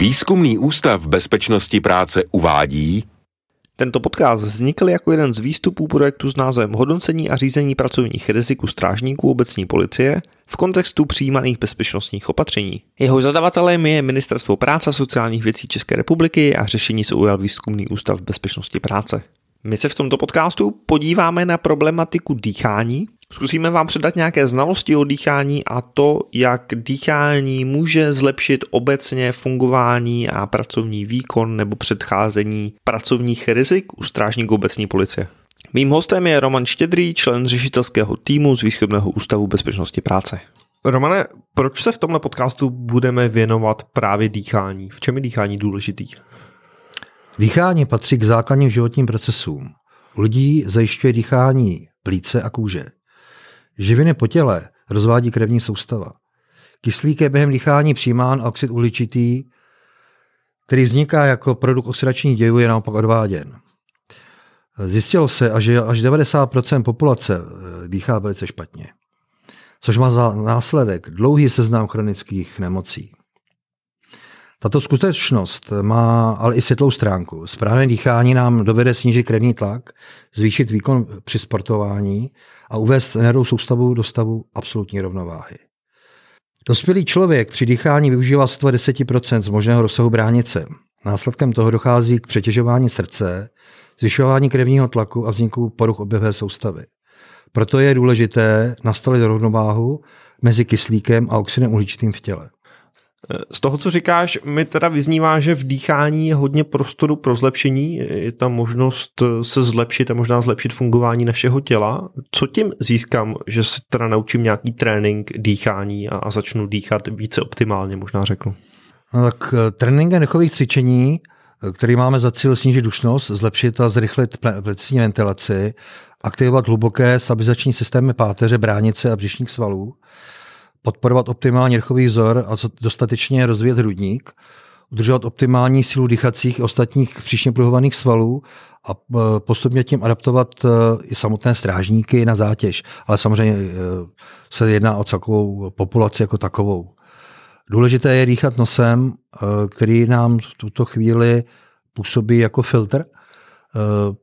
Výzkumný ústav bezpečnosti práce uvádí tento podcast vznikl jako jeden z výstupů projektu s názvem Hodnocení a řízení pracovních rizik u strážníků obecní policie v kontextu přijímaných bezpečnostních opatření. Jeho zadavatelem je Ministerstvo práce a sociálních věcí České republiky a řešení se ujal Výzkumný ústav bezpečnosti práce. My se v tomto podcastu podíváme na problematiku dýchání, Zkusíme vám předat nějaké znalosti o dýchání a to, jak dýchání může zlepšit obecně fungování a pracovní výkon nebo předcházení pracovních rizik u strážníků obecní policie. Mým hostem je Roman Štědrý, člen řešitelského týmu z Výzkumného ústavu bezpečnosti práce. Romane, proč se v tomhle podcastu budeme věnovat právě dýchání? V čem je dýchání důležitý? Dýchání patří k základním životním procesům. U lidí zajišťuje dýchání plíce a kůže. Živiny po těle rozvádí krevní soustava. Kyslík je během dýchání přijímán a oxid uhličitý, který vzniká jako produkt oxidačních dějů, je naopak odváděn. Zjistilo se, že až 90% populace eh, dýchá velice špatně, což má za následek dlouhý seznam chronických nemocí. Tato skutečnost má ale i světlou stránku. Správné dýchání nám dovede snížit krevní tlak, zvýšit výkon při sportování a uvést nervovou soustavu do stavu absolutní rovnováhy. Dospělý člověk při dýchání využívá sotva 10% z možného rozsahu bránice. Následkem toho dochází k přetěžování srdce, zvyšování krevního tlaku a vzniku poruch oběhové soustavy. Proto je důležité nastavit rovnováhu mezi kyslíkem a oxidem uhličitým v těle. Z toho, co říkáš, mi teda vyznívá, že v dýchání je hodně prostoru pro zlepšení, je tam možnost se zlepšit a možná zlepšit fungování našeho těla. Co tím získám, že se teda naučím nějaký trénink dýchání a, a začnu dýchat více optimálně, možná řeknu? No tak eh, trénink dechových cvičení, eh, který máme za cíl snížit dušnost, zlepšit a zrychlit plicní ventilaci, aktivovat hluboké stabilizační systémy páteře, bránice a břišních svalů, podporovat optimální rchový vzor a dostatečně rozvíjet hrudník, udržovat optimální sílu dýchacích a ostatních příšně pruhovaných svalů a e, postupně tím adaptovat e, i samotné strážníky na zátěž. Ale samozřejmě e, se jedná o celkovou populaci jako takovou. Důležité je dýchat nosem, který nám v tuto chvíli působí jako filtr –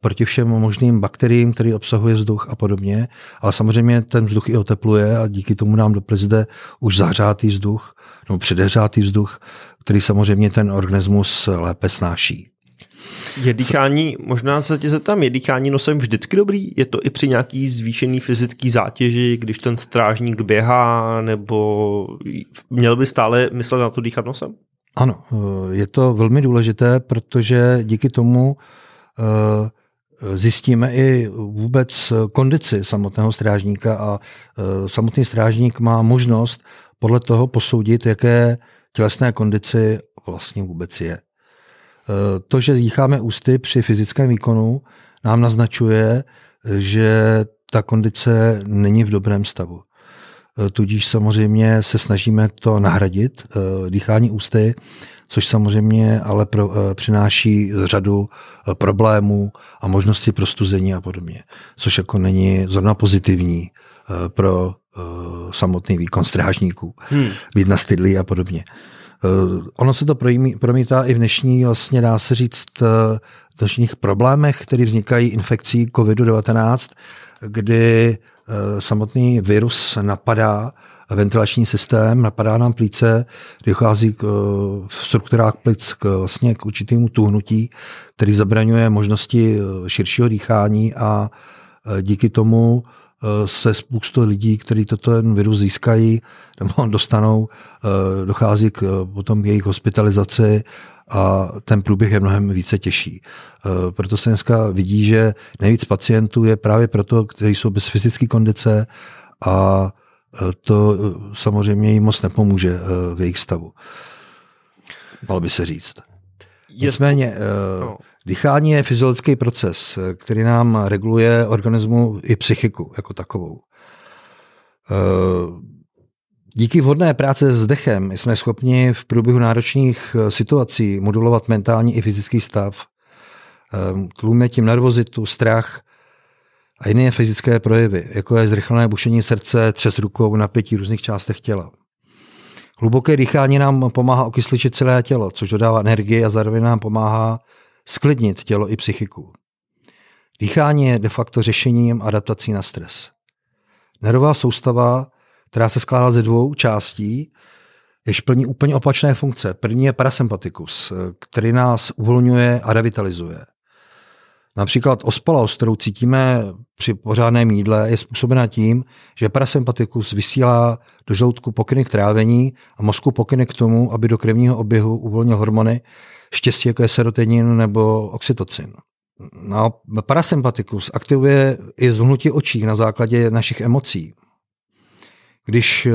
proti všem možným bakteriím, který obsahuje vzduch a podobně. Ale samozřejmě ten vzduch i otepluje a díky tomu nám do zde už zahřátý vzduch, nebo předehřátý vzduch, který samozřejmě ten organismus lépe snáší. Je dýchání, možná se tě zeptám, je dýchání nosem vždycky dobrý? Je to i při nějaký zvýšený fyzický zátěži, když ten strážník běhá, nebo měl by stále myslet na to dýchat nosem? Ano, eh, je to velmi důležité, protože díky tomu Eh, zjistíme i vůbec kondici samotného strážníka a eh, samotný strážník má možnost podle toho posoudit, jaké tělesné kondici vlastně vůbec je. Eh, to, že dýcháme ústy při fyzickém výkonu, nám naznačuje, že ta kondice není v dobrém stavu. Tudíž samozřejmě se snažíme to nahradit, dýchání ústy, což samozřejmě ale pro, eh, přináší řadu eh, problémů a možnosti pro stuzení a podobně, což jako není zrovna pozitivní eh, pro samotný výkon strážníků, hmm. být nastydlý a podobně. Ono se to promítá i v dnešní, vlastně dá se říct, dnešních problémech, které vznikají infekcí COVID-19, kdy samotný virus napadá ventilační systém, napadá nám plíce, dochází k, v strukturách plic k, vlastně k určitému tuhnutí, který zabraňuje možnosti eh, širšího dýchání a eh, díky tomu eh, se spoustu lidí, kteří toto ten virus získají nebo dostanou, dochází k potom jejich hospitalizaci a ten průběh je mnohem více těžší. Proto se dneska vidí, že nejvíc pacientů je právě proto, kteří jsou bez fyzické kondice a to eh, samozřejmě jim moc nepomůže v jejich stavu. Mal by se říct. Nicméně, no. dýchání je fyziologický proces, který nám reguluje organismu i psychiku jako takovou. Díky vhodné práce s dechem jsme schopni v průběhu náročných situací modulovat mentální i fyzický stav. Tlumíme tím nervozitu, strach a jiné fyzické projevy, jako je zrychlené bušení srdce, třes rukou, napětí v různých částech těla. Hluboké dýchání nám pomáhá okysličit celé tělo, což dodává energii a zároveň nám pomáhá sklidnit tělo i psychiku. Dýchání je de facto řešením adaptací na stres. Nervová soustava, která se skládá ze dvou částí, jež plní úplně opačné funkce. První je parasympatikus, který nás uvolňuje a revitalizuje. Například ospalost, kterou cítíme při pořádném jídle, je způsobena tím, že parasympatikus vysílá do žaludku pokyny k trávení a mozku pokyny k tomu, aby do krevního oběhu uvolnil hormony štěstí, jako je serotonin nebo oxytocin. No, parasympatikus aktivuje i zvhnutí očí na základě našich emocí. Když eh,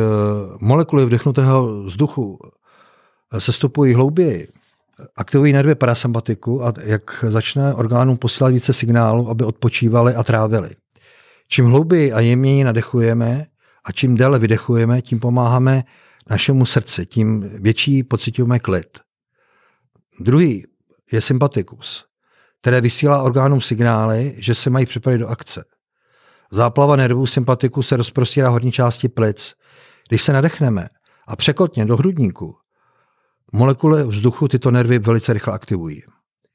molekuly vdechnutého vzduchu eh, se stopují hlouběji, aktivují nervy parasympatiku a jak začne orgánům posílat více signálů, aby odpočívali a trávili. Čím hlouběji a jemněji nadechujeme a čím déle vydechujeme, tím pomáháme našemu srdci, tím větší pocitujeme klid. Druhý je sympatikus, které vysílá orgánům signály, že se mají připravit do akce. Záplava nervů sympatiku se rozprostírá hodní části plic. Když se nadechneme a překotně do hrudníku, molekuly vzduchu tyto nervy velice rychle aktivují.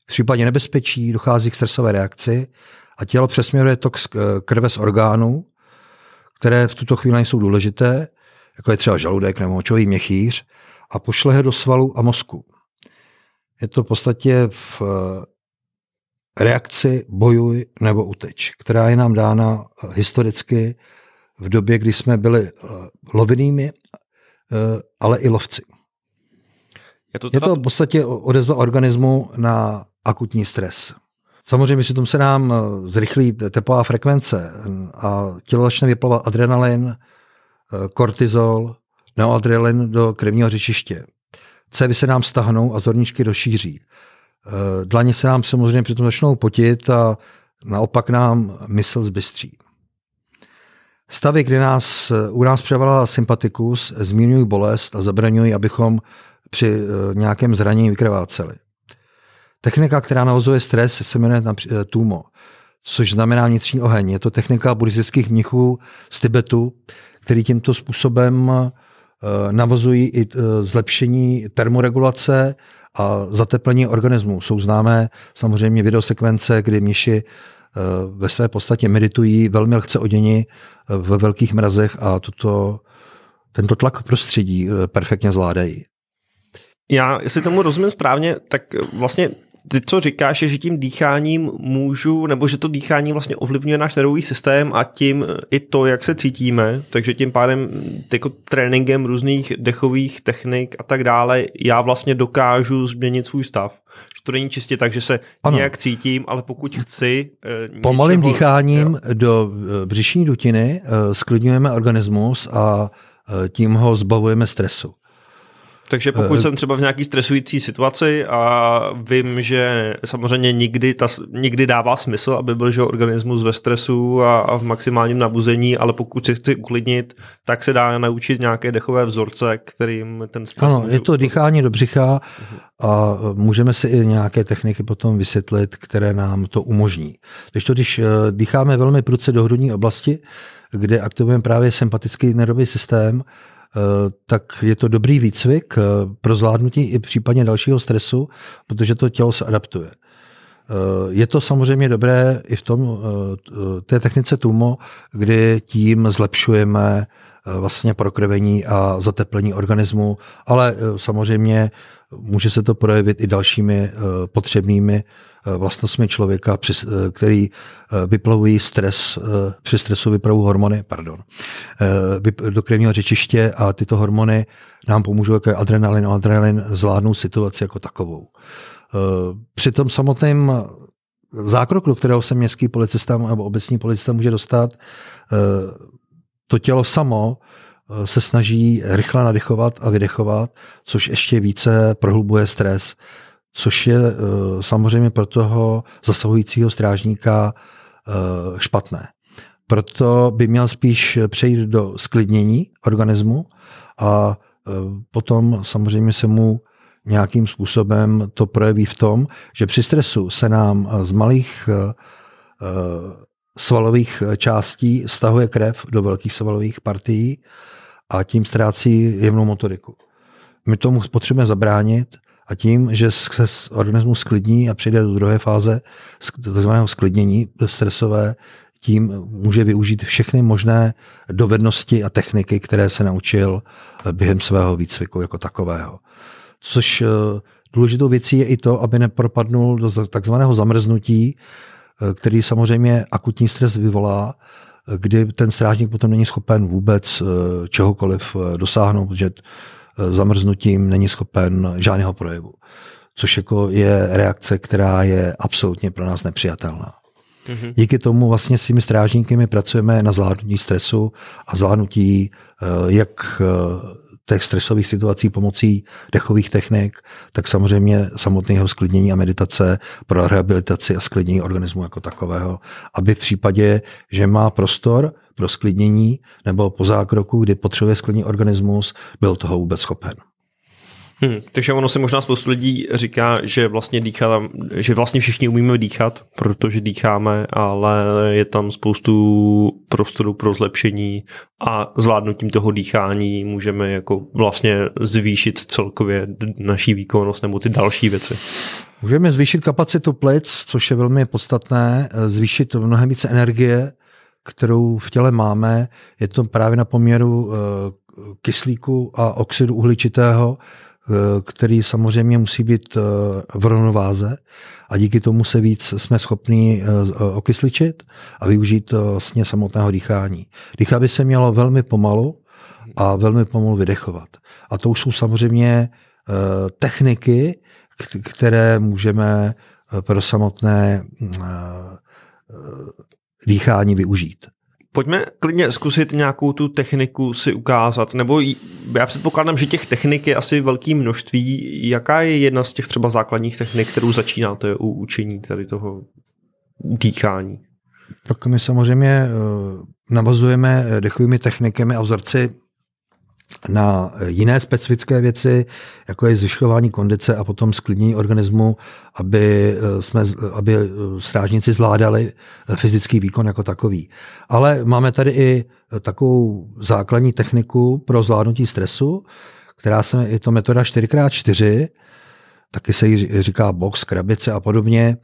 V případě nebezpečí dochází k stresové reakci a tělo přesměruje tok krve z orgánů, které v tuto chvíli nejsou důležité, jako je třeba žaludek nebo močový měchýř, a pošle ho do svalu a mozku. Je to v podstatě v reakci bojuj nebo uteč, která je nám dána eh, historicky v době, kdy jsme byli eh, lovinými, eh, ale i lovci. Je to, teda... je to v podstatě odezva organismu na akutní stres. Samozřejmě si tom se nám zrychlí tepová frekvence a tělo začne vyplavat adrenalin, kortizol, neoadrenalin do krevního řečiště. Cévy se nám stahnou a zorničky rozšíří. Eh, dlaně se nám samozřejmě přitom začnou potit a naopak nám mysl zbystří. Stavy, kdy nás, u nás převalá sympatikus, zmírňují bolest a zabraňují, abychom při eh, nějakém zranění vykrváceli. Technika, která navozuje stres, se jmenuje eh, TUMO, což znamená vnitřní oheň. Je to technika buddhistických mnichů z Tibetu, který tímto způsobem navozují i zlepšení termoregulace a zateplení organismu. Jsou známé samozřejmě videosekvence, kdy mniši eh, ve své podstatě meditují velmi lehce oděni eh, ve velkých mrazech a tuto, tento tlak prostředí eh, perfektně zvládají. Já, jestli tomu rozumím správně, tak vlastně ty, co říkáš, je, že tím dýcháním můžu, nebo že to dýchání vlastně ovlivňuje náš nervový systém a tím i to, jak se cítíme, takže tím pádem jako tréninkem různých dechových technik a tak dále, já vlastně dokážu změnit svůj stav. Že to není čistě tak, že se ano. nějak cítím, ale pokud chci... Eh, Pomalým dýcháním jo. do eh, břišní dutiny eh, sklidňujeme organismus a tím ho zbavujeme stresu. Takže pokud uh, jsem třeba v nějaký stresující situaci a vím, že samozřejmě nikdy, ta, nikdy dává smysl, aby byl že organismus ve stresu a, a v maximálním nabuzení, ale pokud si chci uklidnit, tak se dá naučit nějaké dechové vzorce, kterým ten stres Ano, je to dýchání do břicha a můžeme si i nějaké techniky potom vysvětlit, které nám to umožní. Když to, když eh, dýcháme velmi prudce do hrudní oblasti, kde aktivujeme právě sympatický nervový systém, Eh, tak je to dobrý výcvik eh, pro zvládnutí i případně dalšího stresu, protože to tělo se adaptuje. Eh, je to samozřejmě dobré i v tom, té technice TUMO, kdy tím zlepšujeme vlastně prokrvení a zateplení organismu, ale samozřejmě může se to projevit i dalšími potřebnými Eh, vlastnostmi člověka, eh, který eh, vyplavují stres, při stresu vypravují hormony, pardon, do krevního řečiště a tyto hormony nám pomůžou jako adrenalin a adrenalin zvládnout situaci jako takovou. Při tom samotném zákroku, do kterého se městský policista nebo obecní policista může dostat, to tělo samo se snaží rychle nadechovat a vydechovat, což ještě více prohlubuje stres což je eh, samozřejmě pro toho zasahujícího strážníka eh, špatné. Proto by měl spíš přejít do sklidnění organismu a eh, potom samozřejmě se mu nějakým způsobem to projeví v tom, že při stresu se nám z malých svalových částí stahuje krev do velkých svalových partií a tím ztrácí jemnou motoriku. my tomu potřebujeme zabránit a tím, že se organismus sklidní a přijde do druhé fáze takzvaného sklidnění stresové, tím může využít všechny možné dovednosti a techniky, které se naučil během svého výcviku jako takového. Což důležitou věcí je i to, aby nepropadnul do takzvaného zamrznutí, který samozřejmě akutní stres vyvolá, kdy ten strážník potom není schopen vůbec čehokoliv dosáhnout, protože zamrznutím není schopen žádného projevu. Což jako je reakce, která je absolutně pro nás nepřijatelná. Mm-hmm. Díky tomu vlastně s těmi strážníky my pracujeme na zvládnutí stresu a zvládnutí eh, jak eh, těch stresových situací pomocí dechových technik, tak samozřejmě samotného sklidnění a meditace pro rehabilitaci a sklidnění organismu jako takového, aby v případě, že má prostor pro sklidnění nebo po zákroku, kdy potřebuje sklidní organismus, byl toho vůbec schopen. Hmm, takže ono si možná spoustu lidí říká, že vlastně dýchá, že vlastně všichni umíme dýchat, protože dýcháme, ale je tam spoustu prostoru pro zlepšení a zvládnutím toho dýchání můžeme jako vlastně zvýšit celkově naší výkonnost nebo ty další věci. Můžeme zvýšit kapacitu plic, což je velmi podstatné, zvýšit mnohem více energie, kterou v těle máme. Je to právě na poměru eh, kyslíku a oxidu uhličitého, Eh, který samozřejmě musí být eh, v rovnováze a díky tomu se víc jsme schopni eh, okysličit a využít vlastně samotného dýchání. Dýchat by se mělo velmi pomalu a velmi pomalu vydechovat. A to už jsou samozřejmě techniky, které můžeme pro samotné dýchání využít. Pojďme klidně zkusit nějakou tu techniku si ukázat, nebo já předpokládám, že těch technik je asi velké množství. Jaká je jedna z těch třeba základních technik, kterou začínáte u učení tady toho dýchání? Tak my samozřejmě eh, navazujeme dechovými technikami a vzorci na jiné specifické věci, jako je zvyšování kondice a potom sklidnění organismu, aby, eh, jsme, aby eh, strážníci zvládali eh, fyzický výkon jako takový. Ale máme tady i takovou základní techniku pro zvládnutí stresu, která se, je to metoda 4x4, taky se jí říká box, krabice a podobně.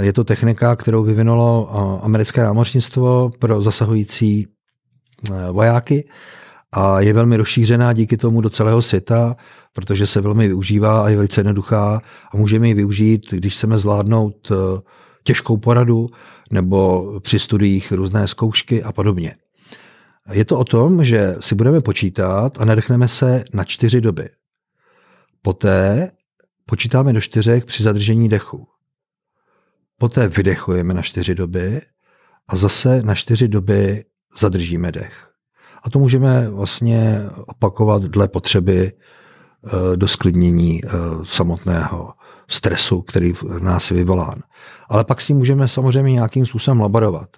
Je to technika, kterou vyvinulo americké námořnictvo pro zasahující vojáky a je velmi rozšířená díky tomu do celého světa, protože se velmi využívá a je velice jednoduchá a můžeme ji využít, když chceme zvládnout eh, těžkou poradu nebo při studiích různé zkoušky a podobně. Je to o tom, že si budeme počítat a nadechneme se na čtyři doby. Poté počítáme do čtyřek při zadržení dechu. Poté vydechujeme na čtyři doby a zase na čtyři doby zadržíme dech. A to můžeme vlastně opakovat dle potřeby eh, do sklidnění eh, samotného stresu, který v nás je vyvolán. Ale pak s tím můžeme samozřejmě nějakým způsobem laborovat.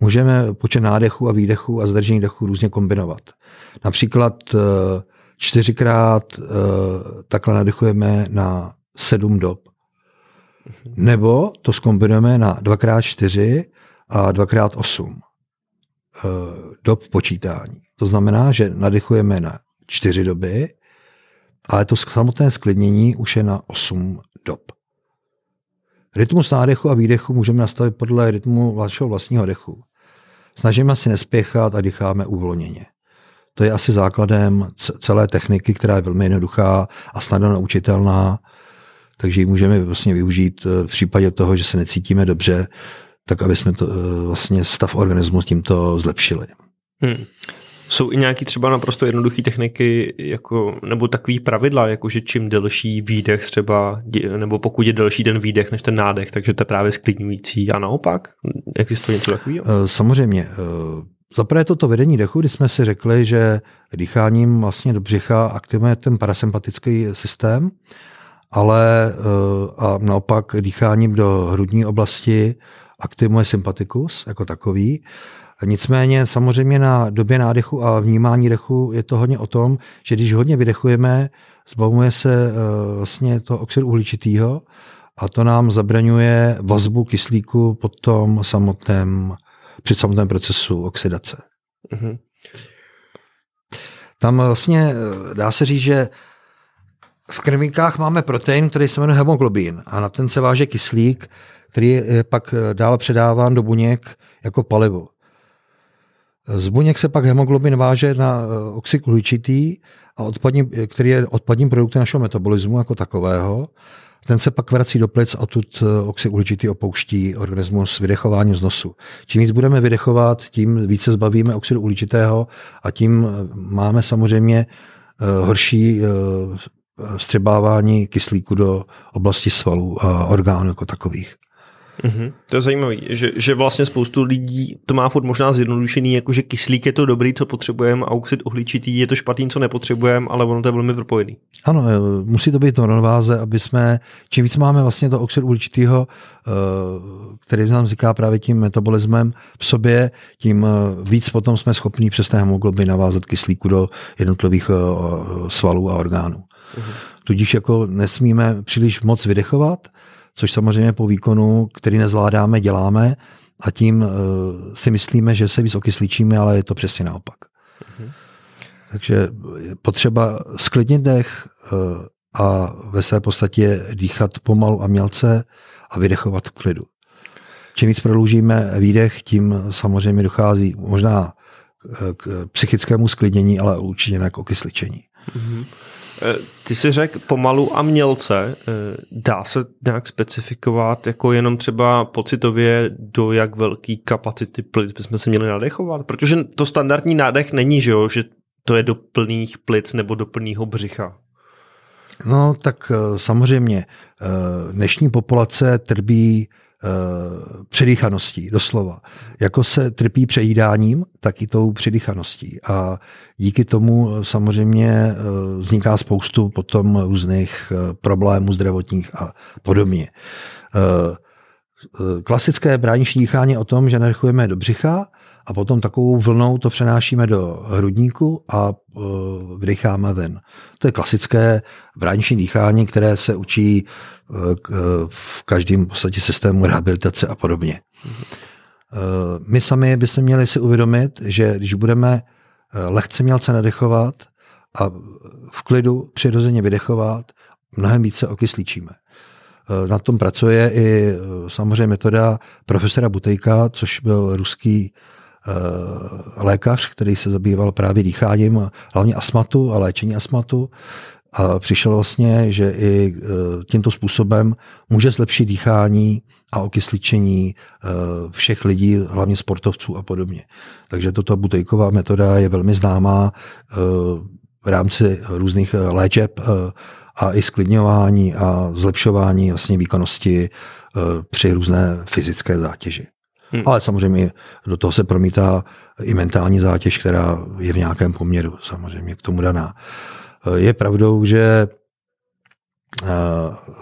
Můžeme počet nádechu a výdechu a zdržení dechu různě kombinovat. Například eh, čtyřikrát takhle nadechujeme na sedm dob. Nebo to zkombinujeme na dvakrát čtyři a dvakrát osm. Dob počítání. To znamená, že nadechujeme na čtyři doby, ale to samotné sklidnění už je na 8 dob. Rytmus nádechu a výdechu můžeme nastavit podle rytmu vašeho vlastního dechu. Snažíme si nespěchat a dýcháme uvolněně. To je asi základem celé techniky, která je velmi jednoduchá a snadno naučitelná, takže ji můžeme vlastně využít eh, v případě toho, že se necítíme dobře, tak aby jsme to, eh, vlastně stav organismu tímto zlepšili. Hmm. Jsou i nějaké třeba naprosto jednoduché techniky, jako, nebo takový pravidla, jako že čím delší výdech třeba, nebo pokud je delší ten výdech než ten nádech, takže to je právě sklidňující a naopak? Existuje něco takového? Eh, samozřejmě. Eh, zaprvé toto vedení dechu, kdy jsme si řekli, že dýcháním vlastně do břicha aktivuje ten parasympatický systém, ale a naopak dýcháním do hrudní oblasti aktivuje sympatikus jako takový. Nicméně samozřejmě na době nádechu a vnímání dechu je to hodně o tom, že když hodně vydechujeme, zbavuje se eh, vlastně to oxidu uhličitýho a to nám zabraňuje vazbu kyslíku pod tom samotném, při samotném procesu oxidace. Mm-hmm. Tam vlastně eh, dá se říct, že v krvinkách máme protein, který se jmenuje hemoglobin a na ten se váže kyslík, který je pak dál předáván do buněk jako palivo. Z buněk se pak hemoglobin váže na oxid uhličitý, a odpadní, který je odpadním produktem našeho metabolismu jako takového. Ten se pak vrací do plic a tud oxid uhličitý opouští organismus vydechováním z nosu. Čím víc budeme vydechovat, tím více zbavíme oxidu uhličitého a tím máme samozřejmě horší vstřebávání kyslíku do oblasti svalů a orgánů jako takových. Mm-hmm. To je zajímavé, že, že vlastně spoustu lidí to má furt možná zjednodušený, jako že kyslík je to dobrý, co potřebujeme, a oxid uhličitý je to špatný, co nepotřebujeme, ale ono to je velmi propojený. Ano, musí to být to rovnováze, aby jsme, čím víc máme vlastně to oxid uhličitýho, e, který nám říká právě tím metabolismem v sobě, tím e, víc potom jsme schopni přes ten hemoglobin navázat kyslíku do jednotlivých svalů a orgánů. Mm-hmm. Tudíž jako nesmíme příliš moc vydechovat, což samozřejmě po výkonu, který nezvládáme, děláme a tím uh, si myslíme, že se víc okysličíme, ale je to přesně naopak. Uh-huh. Takže potřeba sklidnit dech uh, a ve své podstatě dýchat pomalu a mělce a vydechovat v klidu. Čím víc prodloužíme výdech, tím samozřejmě dochází možná k psychickému sklidnění, ale určitě ne k okysličení. Uh-huh. Eh, ty si řekl pomalu a mělce. Eh, dá se nějak specifikovat jako jenom třeba pocitově, do jak velký kapacity plic bychom se měli nadechovat? Protože to standardní nádech není, že, jo? že to je do plných plic nebo do plného břicha. No tak eh, samozřejmě dnešní populace trpí Eh, předýchaností, doslova. Jako se trpí přejídáním, tak i tou předýchaností. A díky tomu samozřejmě eh, vzniká spoustu potom různých eh, problémů zdravotních a podobně. Klasické brániční dýchání o tom, že nadechujeme do břicha a potom takovou vlnou to přenášíme do hrudníku a vdycháme ven. To je klasické brániční dýchání, které se učí v každém v podstatě systému rehabilitace a podobně. My sami bychom měli si uvědomit, že když budeme lehce mělce nadechovat a v klidu přirozeně vydechovat, mnohem více okysličíme. Na tom pracuje i samozřejmě metoda profesora Butejka, což byl ruský lékař, který se zabýval právě dýcháním, hlavně astmatu a léčení astmatu. A přišel vlastně, že i e, tímto způsobem může zlepšit dýchání a okysličení e, všech lidí, hlavně sportovců a podobně. Takže toto butejková metoda je velmi známá v rámci různých léčeb a i sklidňování a zlepšování vlastně výkonnosti při různé fyzické zátěži. Hmm. Ale samozřejmě do toho se promítá i mentální zátěž, která je v nějakém poměru samozřejmě k tomu daná. Je pravdou, že eh,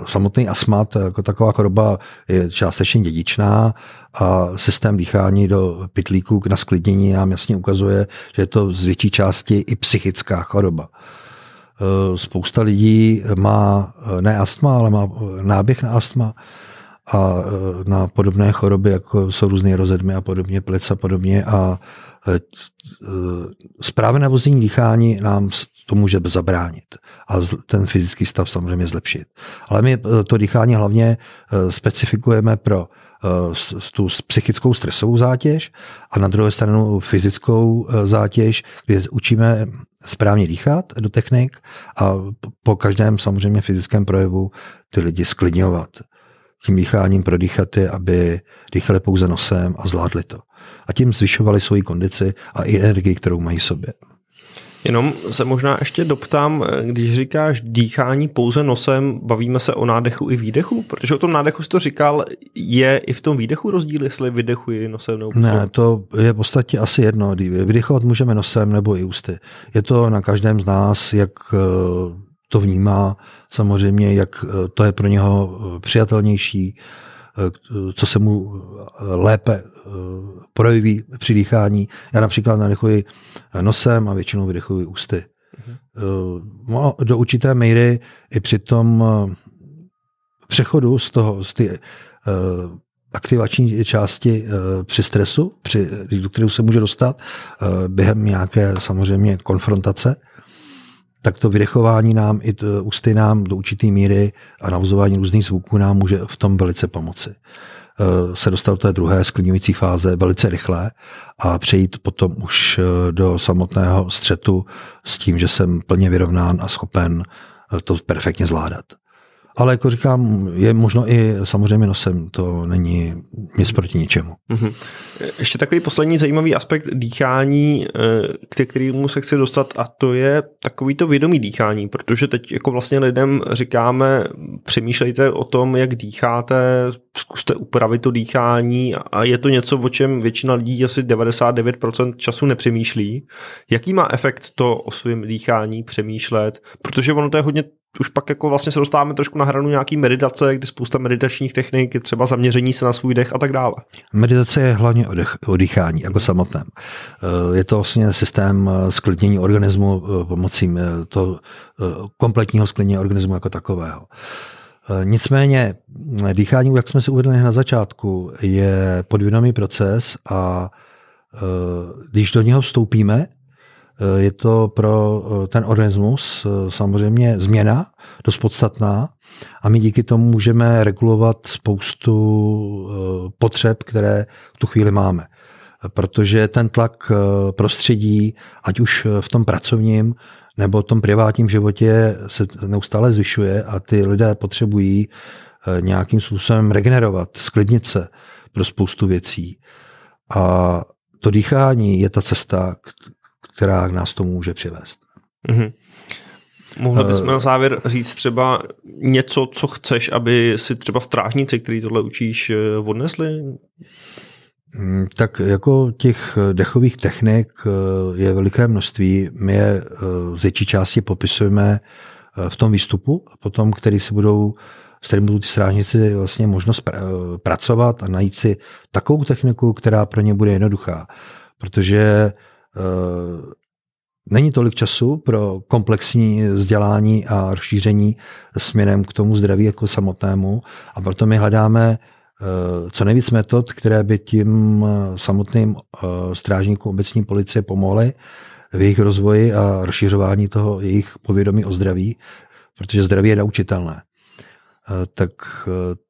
samotný astmat jako taková choroba je částečně dědičná a systém dýchání do pytlíků na sklidnění nám jasně ukazuje, že je to z větší části i psychická choroba. Eh, spousta lidí má eh, ne astma, ale má náběh na astma a na podobné choroby, jako jsou různé rozedmy a podobně, plic a podobně a správné vození dýchání nám to může zabránit a ten fyzický stav samozřejmě zlepšit. Ale my to dýchání hlavně specifikujeme pro tu psychickou stresovou zátěž a na druhé stranu fyzickou zátěž, kde učíme správně dýchat do technik a po každém samozřejmě fyzickém projevu ty lidi sklidňovat. Tím dýcháním prodýchat je, aby dýchali pouze nosem a zvládli to. A tím zvyšovali svoji kondici a i energii, kterou mají v sobě. Jenom se možná ještě doptám, když říkáš dýchání pouze nosem, bavíme se o nádechu i výdechu? Protože o tom nádechu jsi to říkal, je i v tom výdechu rozdíl, jestli vydechuji nosem nebo Ne, to je v podstatě asi jedno. Vydechovat můžeme nosem nebo i ústy. Je to na každém z nás, jak eh, to vnímá, samozřejmě, jak eh, to je pro něho eh, přijatelnější, co se mu lépe projeví při dýchání. Já například nadechuji nosem a většinou vydechuji ústy. Mm-hmm. Do určité míry i při tom eh, přechodu z toho, z ty eh, aktivační části při stresu, při, do kterého se může dostat během nějaké samozřejmě konfrontace, tak to vydechování nám i to ústy nám do určité míry a navozování různých zvuků nám může v tom velice pomoci se dostat do té druhé sklidňující fáze velice rychle a přejít potom už do samotného střetu s tím, že jsem plně vyrovnán a schopen to perfektně zvládat. Ale jako říkám, je možno i samozřejmě nosem, to není nic proti ničemu. Mm-hmm. Ještě takový poslední zajímavý aspekt dýchání, eh, k kterému se chci dostat, a to je takový to vědomý dýchání, protože teď jako vlastně lidem říkáme, přemýšlejte o tom, jak dýcháte, zkuste upravit to dýchání a je to něco, o čem většina lidí asi 99% času nepřemýšlí. Jaký má efekt to o svém dýchání přemýšlet? Protože ono to je hodně už pak jako vlastně se dostáváme trošku na hranu nějaký meditace, kdy spousta meditačních technik, třeba zaměření se na svůj dech a tak dále. Meditace je hlavně o, o dýchání jako samotném. Eh, je to vlastně systém eh, sklidnění organismu eh, pomocí toho kompletního sklidnění organismu jako takového. Nicméně dýchání, jak jsme si uvedli na začátku, je podvědomý proces a když do něho vstoupíme, je to pro eh, ten organismus eh, samozřejmě změna dost podstatná a my díky tomu můžeme regulovat spoustu potřeb, které v tu chvíli máme. Protože ten tlak prostředí, ať už v tom pracovním nebo v tom privátním životě se neustále zvyšuje a ty lidé potřebují nějakým způsobem regenerovat, sklidnit se pro spoustu věcí. A to dýchání je ta cesta, která nás to může přivést. Mm-hmm. Mohli bychom na závěr říct třeba něco, co chceš, aby si třeba strážníci, který tohle učíš, eh, odnesli? Mm, tak jako těch dechových technik eh, je veliké množství. My je eh, z větší části popisujeme v tom výstupu, a potom, který si budou, s kterým budou ty strážníci vlastně možnost pracovat a najít si takovou techniku, která pro ně bude jednoduchá. Protože Eh, není tolik času pro komplexní vzdělání a rozšíření směrem k tomu zdraví jako samotnému a proto my hledáme eh, co nejvíc metod, které by tím eh, samotným strážníkům obecní policie pomohly v jejich rozvoji a rozšiřování toho jejich povědomí o zdraví, protože zdraví je naučitelné. Tak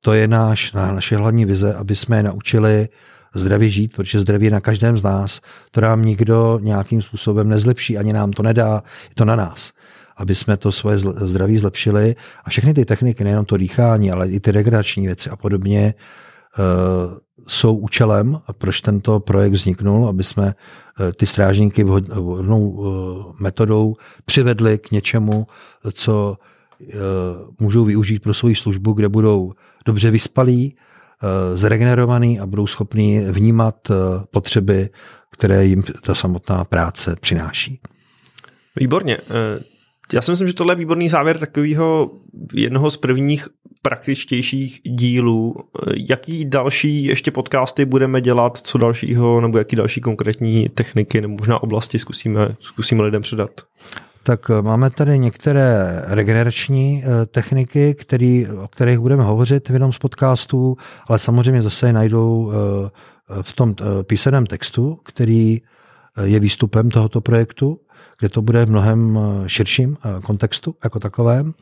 to je náš, naše hlavní vize, aby jsme je naučili zdravě žít, protože zdraví je na každém z nás. To nám nikdo nějakým způsobem nezlepší, ani nám to nedá, je to na nás aby jsme to svoje zdraví zlepšili. A všechny ty techniky, nejenom to dýchání, ale i ty regenerační věci a podobně, uh, jsou účelem, proč tento projekt vzniknul, aby jsme uh, ty strážníky vhodnou uh, metodou přivedli k něčemu, co můžou využít pro svoji službu, kde budou dobře vyspalí, Eh, zregenerovaný a budou schopni vnímat eh, potřeby, které jim ta samotná práce přináší. Výborně. Eh, já si myslím, že tohle je výborný závěr takového jednoho z prvních praktičtějších dílů. Jaký další ještě podcasty budeme dělat, co dalšího, nebo jaký další konkrétní techniky nebo možná oblasti zkusíme, zkusíme lidem předat? Tak eh, máme tady některé regenerační eh, techniky, který, o kterých budeme hovořit v jednom z podcastů, ale samozřejmě zase je najdou eh, v tom písaném textu, který je výstupem tohoto projektu, kde to bude v mnohem širším kontextu jako takovém.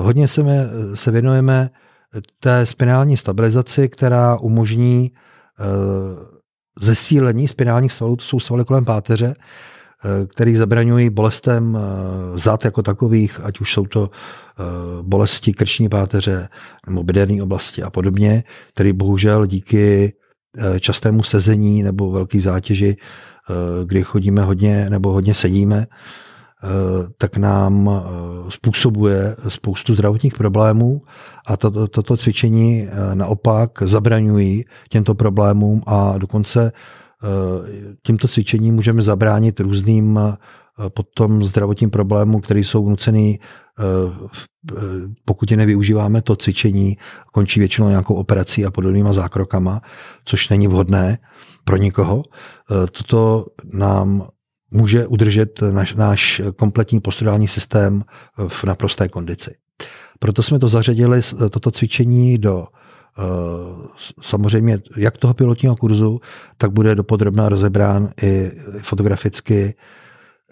Hodně se, mě, se věnujeme té spinální stabilizaci, která umožní zesílení spinálních svalů, to jsou svaly kolem páteře, který zabraňují bolestem eh, zad jako takových, ať už jsou to eh, bolesti krční páteře nebo bederní oblasti a podobně, který bohužel díky častému sezení nebo velký zátěži, kdy chodíme hodně nebo hodně sedíme, tak nám způsobuje spoustu zdravotních problémů a toto, toto cvičení naopak zabraňují těmto problémům a dokonce Eh, tímto cvičením můžeme zabránit různým eh, potom zdravotním problémům, které jsou vnucený, eh, pokud je nevyužíváme, to cvičení končí většinou nějakou operací a podobnýma zákrokama, což není vhodné pro nikoho. Toto nám může udržet naš, náš kompletní posturální systém v naprosté kondici. Proto jsme to zařadili, toto cvičení do Eh, samozřejmě jak toho pilotního kurzu, tak bude dopodrobná rozebrán i fotograficky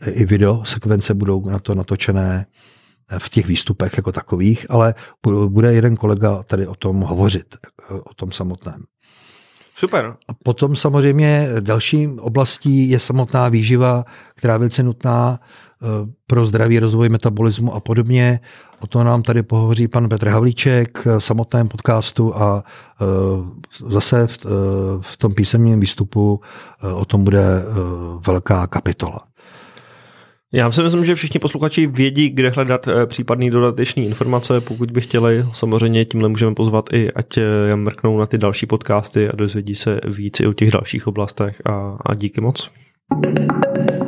i video sekvence budou na to natočené v těch výstupech jako takových, ale bude jeden kolega tady o tom hovořit, o tom samotném. Super. A potom samozřejmě další oblastí je samotná výživa, která je velice nutná eh, pro zdravý rozvoj metabolismu a podobně. O to nám tady pohovoří pan Petr Havlíček v samotném podcastu a eh, zase v, eh, v tom písemném výstupu o tom bude velká kapitola. Já si myslím, že všichni posluchači vědí, kde hledat eh, případný dodatečné informace. Pokud by chtěli, samozřejmě tímhle můžeme pozvat i, ať eh, mrknou na ty další podcasty a dozvědí se víc i o těch dalších oblastech a, a díky moc. thank you